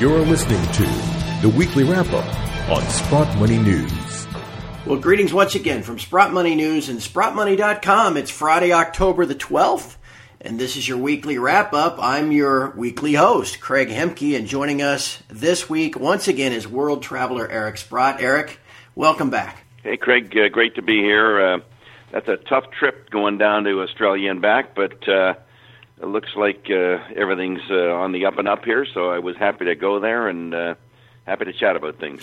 You're listening to the weekly wrap up on Sprott Money News. Well, greetings once again from Sprott Money News and SprottMoney.com. It's Friday, October the 12th, and this is your weekly wrap up. I'm your weekly host, Craig Hemke, and joining us this week once again is world traveler Eric Sprott. Eric, welcome back. Hey, Craig, uh, great to be here. Uh, that's a tough trip going down to Australia and back, but uh, it looks like uh, everything's uh, on the up and up here. So I was happy to go there and uh, happy to chat about things.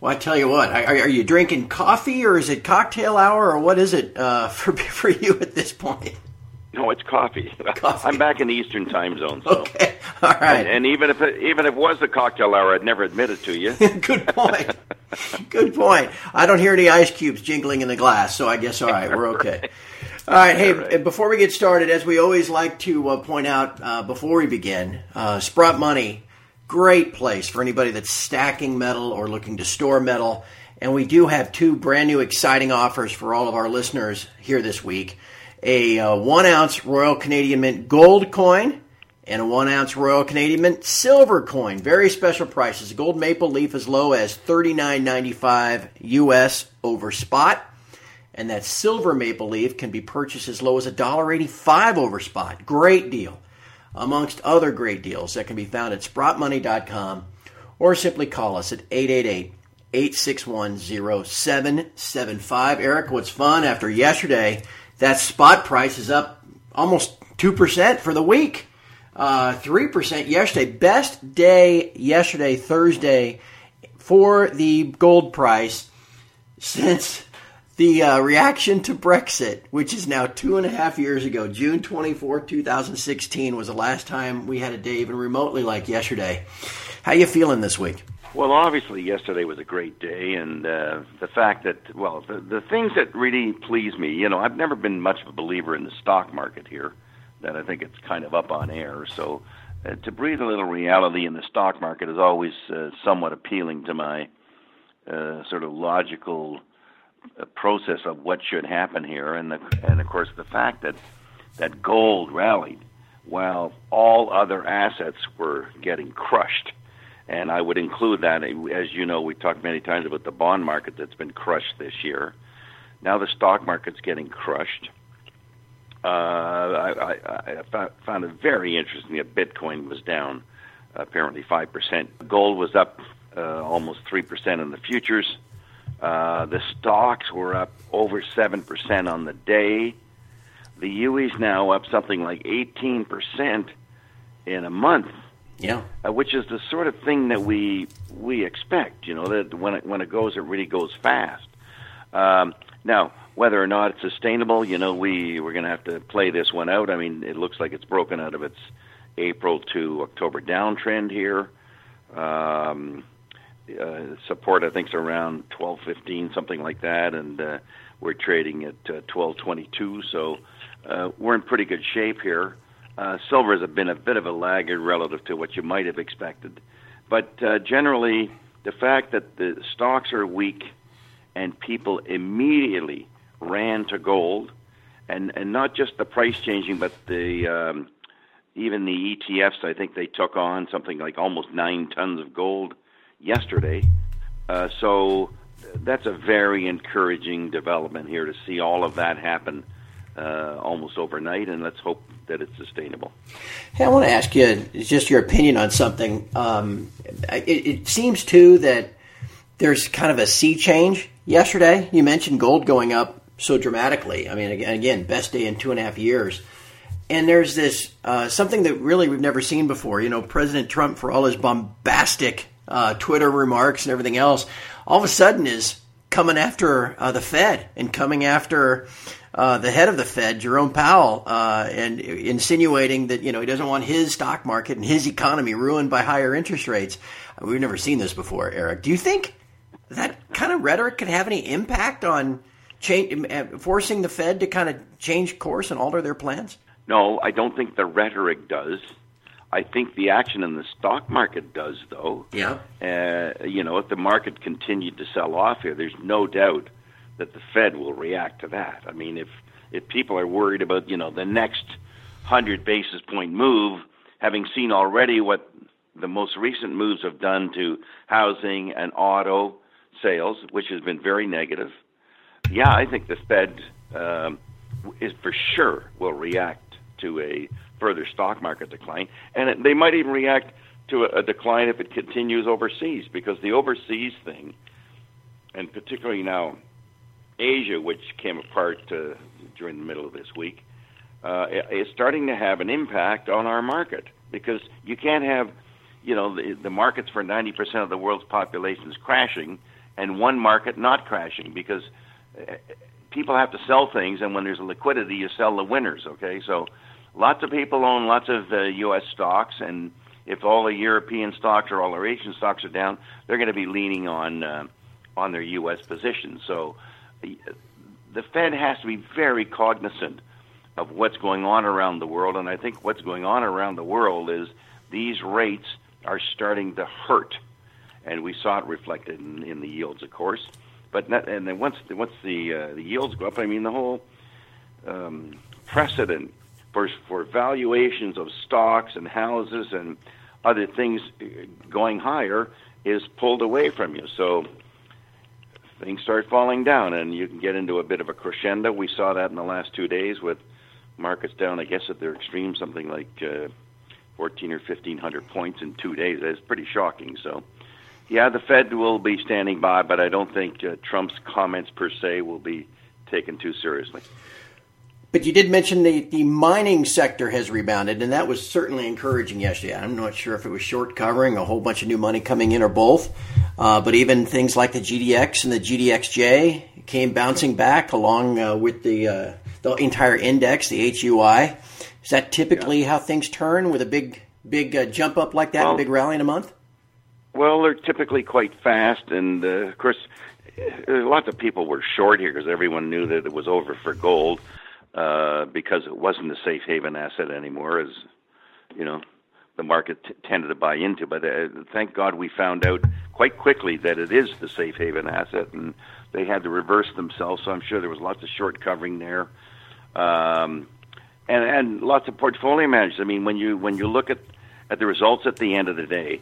Well, I tell you what, are, are you drinking coffee or is it cocktail hour or what is it uh, for for you at this point? No, it's coffee. Coffee. I'm back in the Eastern Time Zone. So. Okay, all right. And, and even if it, even if it was the cocktail hour, I'd never admit it to you. Good point. Good point. I don't hear any ice cubes jingling in the glass, so I guess all right, we're okay. All right, hey, right. before we get started, as we always like to uh, point out uh, before we begin, uh, Sprott Money, great place for anybody that's stacking metal or looking to store metal. And we do have two brand new exciting offers for all of our listeners here this week a uh, one ounce Royal Canadian Mint gold coin and a one ounce Royal Canadian Mint silver coin. Very special prices. Gold maple leaf as low as thirty nine ninety five US over spot, and that silver maple leaf can be purchased as low as $1.85 over spot. Great deal, amongst other great deals that can be found at sprottmoney.com or simply call us at 888 861 0775. Eric, what's fun after yesterday, that spot price is up almost 2% for the week. Uh, 3% yesterday. Best day yesterday, Thursday, for the gold price since the uh, reaction to Brexit, which is now two and a half years ago, June 24, 2016, was the last time we had a day even remotely like yesterday. How you feeling this week? Well, obviously, yesterday was a great day, and uh, the fact that, well, the, the things that really please me, you know, I've never been much of a believer in the stock market here, that I think it's kind of up on air. So uh, to breathe a little reality in the stock market is always uh, somewhat appealing to my uh, sort of logical process of what should happen here, and the, and of course the fact that that gold rallied while all other assets were getting crushed. And I would include that, as you know, we talked many times about the bond market that's been crushed this year. Now the stock market's getting crushed. Uh, I, I, I found it very interesting that Bitcoin was down apparently 5%. Gold was up uh, almost 3% in the futures. Uh, the stocks were up over 7% on the day. The UE's now up something like 18% in a month Yeah. uh, which is the sort of thing that we we expect. You know, that when it when it goes, it really goes fast. Um, now, whether or not it's sustainable, you know, we we're going to have to play this one out. I mean, it looks like it's broken out of its April to October downtrend here. Um, uh, support, I think, is around twelve fifteen, something like that, and uh, we're trading at uh, twelve twenty two. So uh, we're in pretty good shape here. Uh, silver has been a bit of a laggard relative to what you might have expected, but uh, generally, the fact that the stocks are weak and people immediately ran to gold, and and not just the price changing, but the um, even the ETFs. I think they took on something like almost nine tons of gold yesterday. Uh, so that's a very encouraging development here to see all of that happen uh, almost overnight, and let's hope that it's sustainable. Hey, I want to ask you just your opinion on something. Um, it, it seems too that there's kind of a sea change. Yesterday, you mentioned gold going up so dramatically. I mean, again, best day in two and a half years. And there's this uh, something that really we've never seen before. You know, President Trump, for all his bombastic uh, Twitter remarks and everything else, all of a sudden is coming after uh, the Fed and coming after uh, the head of the Fed, Jerome Powell, uh, and insinuating that you know he doesn't want his stock market and his economy ruined by higher interest rates. We've never seen this before, Eric. Do you think that kind of rhetoric could have any impact on change, uh, forcing the Fed to kind of change course and alter their plans? No, I don't think the rhetoric does. I think the action in the stock market does, though. Yeah. Uh, you know, if the market continued to sell off here, there's no doubt that the Fed will react to that. I mean, if if people are worried about you know the next hundred basis point move, having seen already what the most recent moves have done to housing and auto sales, which has been very negative. Yeah, I think the Fed um, is for sure will react to a further stock market decline, and it, they might even react to a, a decline if it continues overseas, because the overseas thing, and particularly now Asia, which came apart uh, during the middle of this week, uh, is starting to have an impact on our market because you can't have, you know, the, the markets for 90% of the world's population is crashing and one market not crashing because uh, people have to sell things, and when there's liquidity, you sell the winners. Okay, so lots of people own lots of uh, U.S. stocks, and if all the European stocks or all the Asian stocks are down, they're going to be leaning on uh, on their U.S. positions. So the Fed has to be very cognizant of what's going on around the world, and I think what's going on around the world is these rates are starting to hurt, and we saw it reflected in, in the yields, of course. But not, and then once once the uh, the yields go up, I mean the whole um, precedent for for valuations of stocks and houses and other things going higher is pulled away from you. So things start falling down, and you can get into a bit of a crescendo. We saw that in the last two days with markets down, I guess, at their extreme, something like uh, 14 or 1500 points in two days. That's pretty shocking. So, yeah, the Fed will be standing by, but I don't think uh, Trump's comments per se will be taken too seriously. But you did mention the, the mining sector has rebounded, and that was certainly encouraging yesterday. I'm not sure if it was short covering, a whole bunch of new money coming in, or both. Uh, but even things like the GDX and the GDXJ came bouncing back along uh, with the uh, the entire index, the HUI. Is that typically yeah. how things turn with a big big uh, jump up like that, well, a big rally in a month? Well, they're typically quite fast, and uh, of course, lots of people were short here because everyone knew that it was over for gold uh, because it wasn't a safe haven asset anymore, as you know the market t- tended to buy into. But uh, thank God we found out quite quickly that it is the safe haven asset, and they had to reverse themselves. So I'm sure there was lots of short covering there, um, and and lots of portfolio managers. I mean, when you when you look at at the results at the end of the day,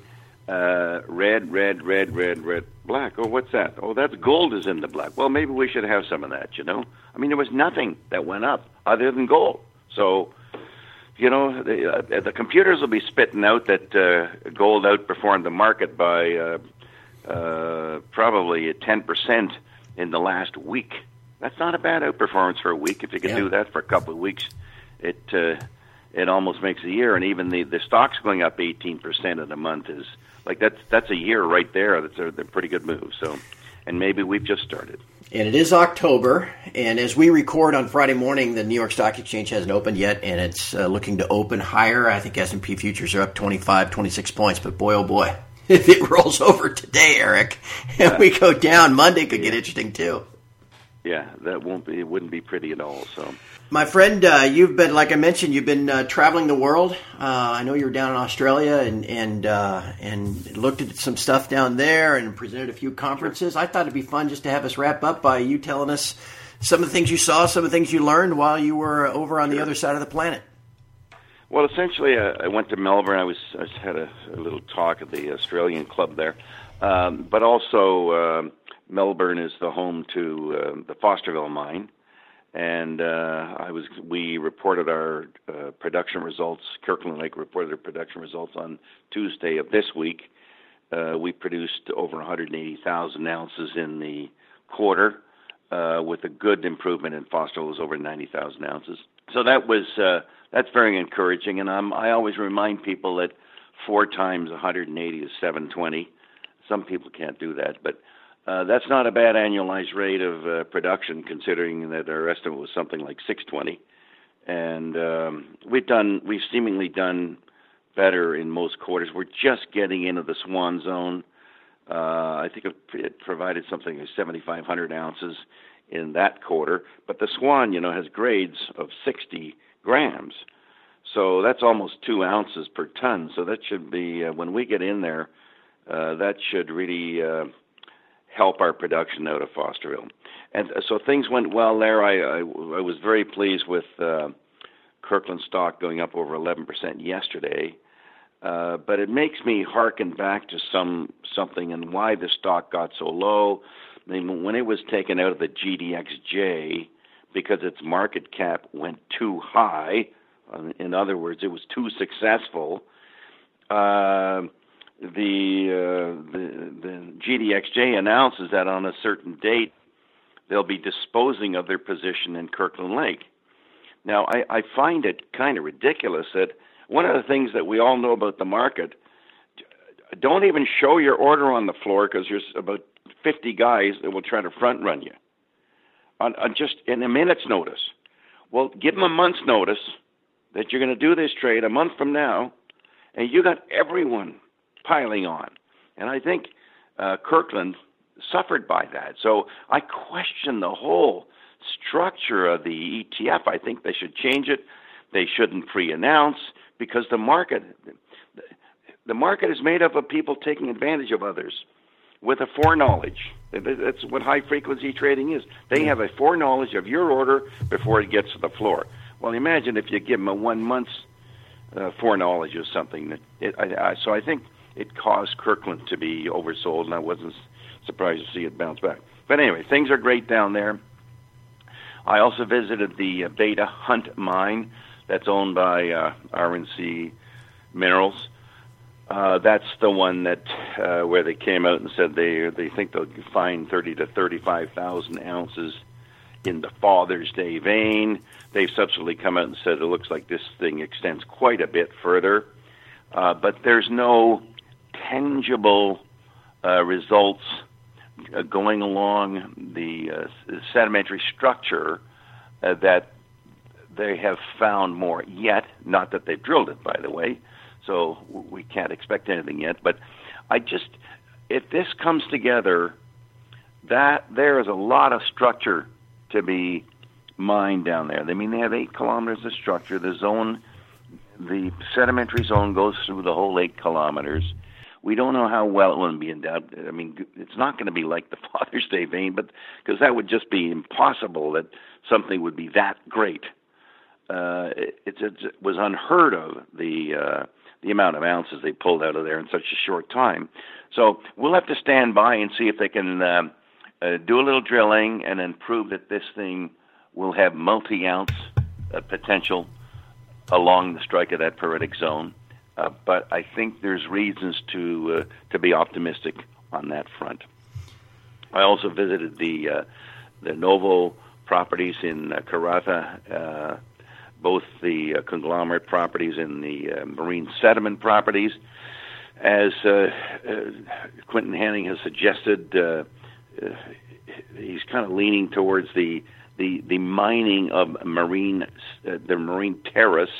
uh, red, red, red, red, red, black. Oh, what's that? Oh, that's gold is in the black. Well, maybe we should have some of that, you know? I mean, there was nothing that went up other than gold. So, you know, the, uh, the computers will be spitting out that uh, gold outperformed the market by uh, uh, probably 10% in the last week. That's not a bad outperformance for a week. If you can yeah. do that for a couple of weeks, it uh, it almost makes a year. And even the the stocks going up 18% in a month is like that's that's a year right there. That's a, a pretty good move. So, and maybe we've just started. And it is October, and as we record on Friday morning, the New York Stock Exchange hasn't opened yet, and it's uh, looking to open higher. I think S&P futures are up 25, 26 points, but boy, oh boy, if it rolls over today, Eric, and we go down, Monday could get interesting too. Yeah, that won't be. It wouldn't be pretty at all. So. My friend, uh, you've been, like I mentioned, you've been uh, traveling the world. Uh, I know you were down in Australia and and uh, and looked at some stuff down there and presented a few conferences. I thought it'd be fun just to have us wrap up by you telling us some of the things you saw, some of the things you learned while you were over on the other side of the planet. Well, essentially, uh, I went to Melbourne. I was I had a, a little talk at the Australian club there, um, but also uh, Melbourne is the home to the Fosterville mine and uh, I was we reported our uh, production results. Kirkland Lake reported their production results on Tuesday of this week. Uh, we produced over 180,000 ounces in the quarter, uh, with a good improvement in Fosterville was over 90,000 ounces. So that was uh, that's very encouraging, and I'm, I always remind people that four times 180 is 720. Some people can't do that, but uh, that's not a bad annualized rate of uh, production, considering that our estimate was something like 620. And um, we've done, we've seemingly done better in most quarters. We're just getting into the swan zone. Uh, I think it, provided something like 7,500 ounces in that quarter, but the swan, you know, has grades of 60 grams. So that's almost two ounces per ton. So that should be uh, when we get in there, uh, that should really uh, help our production out of Fosterville. And so things went well there. I, I, I was very pleased with uh, Kirkland stock going up over 11% yesterday. Uh, but it makes me harken back to some something and why the stock got so low. I mean, when it was taken out of the GDXJ because its market cap went too high, uh, in other words, it was too successful. Uh, the, uh, the the GDXJ announces that on a certain date they'll be disposing of their position in Kirkland Lake. Now, I, I find it kind of ridiculous that one of the things that we all know about the market don't even show your order on the floor because there's about 50 guys that will try to front run you on, on just in a minute's notice. Well, give them a month's notice that you're going to do this trade a month from now, and you got everyone piling on. And I think uh, Kirkland suffered by that. So I question the whole structure of the ETF. I think they should change it. They shouldn't pre-announce because the market the market is made up of people taking advantage of others with a foreknowledge. That's what high frequency trading is. They have a foreknowledge of your order before it gets to the floor. Well, imagine if you give them a one month's uh, foreknowledge of something. That it, I, I, so I think it caused Kirkland to be oversold, and I wasn't surprised to see it bounce back. But anyway, things are great down there. I also visited the uh, Beta Hunt mine that's owned by uh, RNC Minerals. Uh, that's the one that uh, where they came out and said they they think they'll find thirty to thirty five thousand ounces in the Father's Day vein. They've subsequently come out and said it looks like this thing extends quite a bit further, uh, but there's no tangible uh, results uh, going along the uh, sedimentary structure uh, that they have found more yet. Not that they've drilled it, by the way, so we can't expect anything yet. But I just, if this comes together, that there is a lot of structure to be mined down there. I mean, they have eight kilometers of structure. The zone, the sedimentary zone goes through the whole eight kilometers. We don't know how well it will be endowed. I mean, it's not going to be like the Father's Day vein, but because that would just be impossible that something would be that great uh, it, it, it was unheard of the uh, the amount of ounces they pulled out of there in such a short time. So we'll have to stand by and see if they can uh, uh, do a little drilling and then prove that this thing will have multi-ounce uh, potential along the strike of that periodic zone. Uh, but I think there's reasons to uh, to be optimistic on that front. I also visited the uh, the Novo properties in uh, uh, both the uh, conglomerate properties and the marine sediment properties. As Quinton Hennigh has suggested, he's kind of leaning towards the the, the mining of marine the marine terrace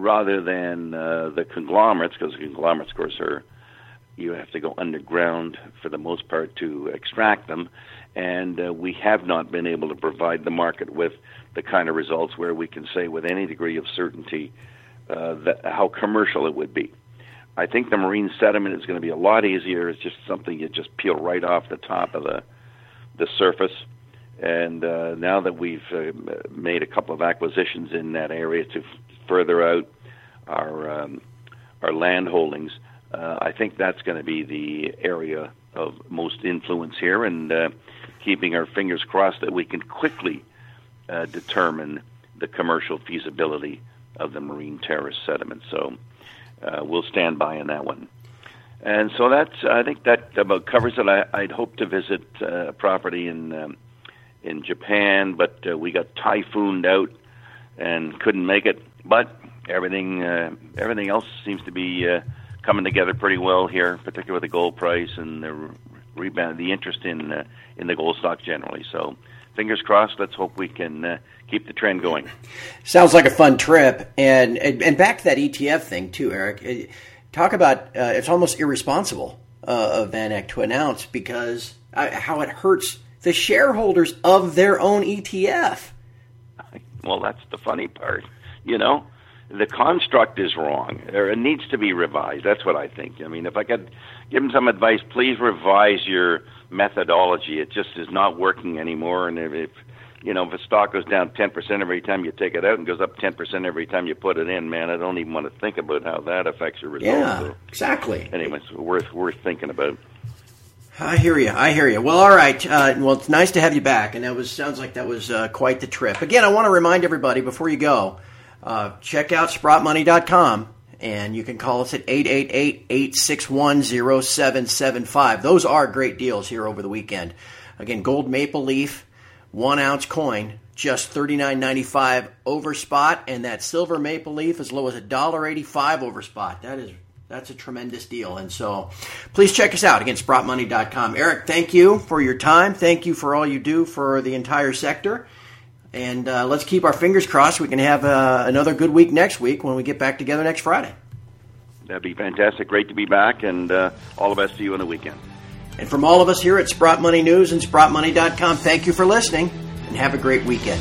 rather than uh, the conglomerates, because the conglomerates, of course, are you have to go underground for the most part to extract them, and uh, we have not been able to provide the market with the kind of results where we can say with any degree of certainty uh, that how commercial it would be. I think the marine sediment is going to be a lot easier. It's just something you just peel right off the top of the the surface. And uh, now that we've uh, made a couple of acquisitions in that area to further out our um, our land holdings, uh, I think that's going to be the area of most influence here, and uh, keeping our fingers crossed that we can quickly uh, determine the commercial feasibility of the marine terrace sediment. So uh, we'll stand by on that one. And so that's I think that about covers it. I, I'd hope to visit uh, a property in um, in Japan, but uh, we got typhooned out and couldn't make it. But everything uh, everything else seems to be uh, coming together pretty well here, particularly with the gold price and the rebound, the interest in uh, in the gold stock generally. So fingers crossed. Let's hope we can uh, keep the trend going. Sounds like a fun trip, and and, and back to that ETF thing too, Eric. Uh, talk about uh, it's almost irresponsible uh, of VanEck to announce because uh, how it hurts the shareholders of their own ETF. Well, that's the funny part, you know. The construct is wrong, or it needs to be revised. That's what I think. I mean, if I could give them some advice, please revise your methodology. It just is not working anymore. And if you know, if a stock goes down 10% every time you take it out and goes up 10% every time you put it in, man, I don't even want to think about how that affects your results. Yeah, so, exactly. Anyways, worth worth thinking about. I hear you. I hear you. Well, all right. Uh, well, it's nice to have you back, and that was sounds like that was uh, quite the trip. Again, I want to remind everybody before you go, uh, check out sprottmoney.com, and you can call us at 888-861-0775. Those are great deals here over the weekend. Again, gold maple leaf, one ounce coin, just thirty nine ninety five over spot, and that silver maple leaf as low as a dollar eighty five over spot. That is that's a tremendous deal. And so please check us out again, sprottmoney.com. Eric, thank you for your time. Thank you for all you do for the entire sector. And uh, let's keep our fingers crossed. We can have uh, another good week next week when we get back together next Friday. That'd be fantastic. Great to be back, and uh, all the best to you on the weekend. And from all of us here at Sprott Money News and SprottMoney.com, thank you for listening and have a great weekend.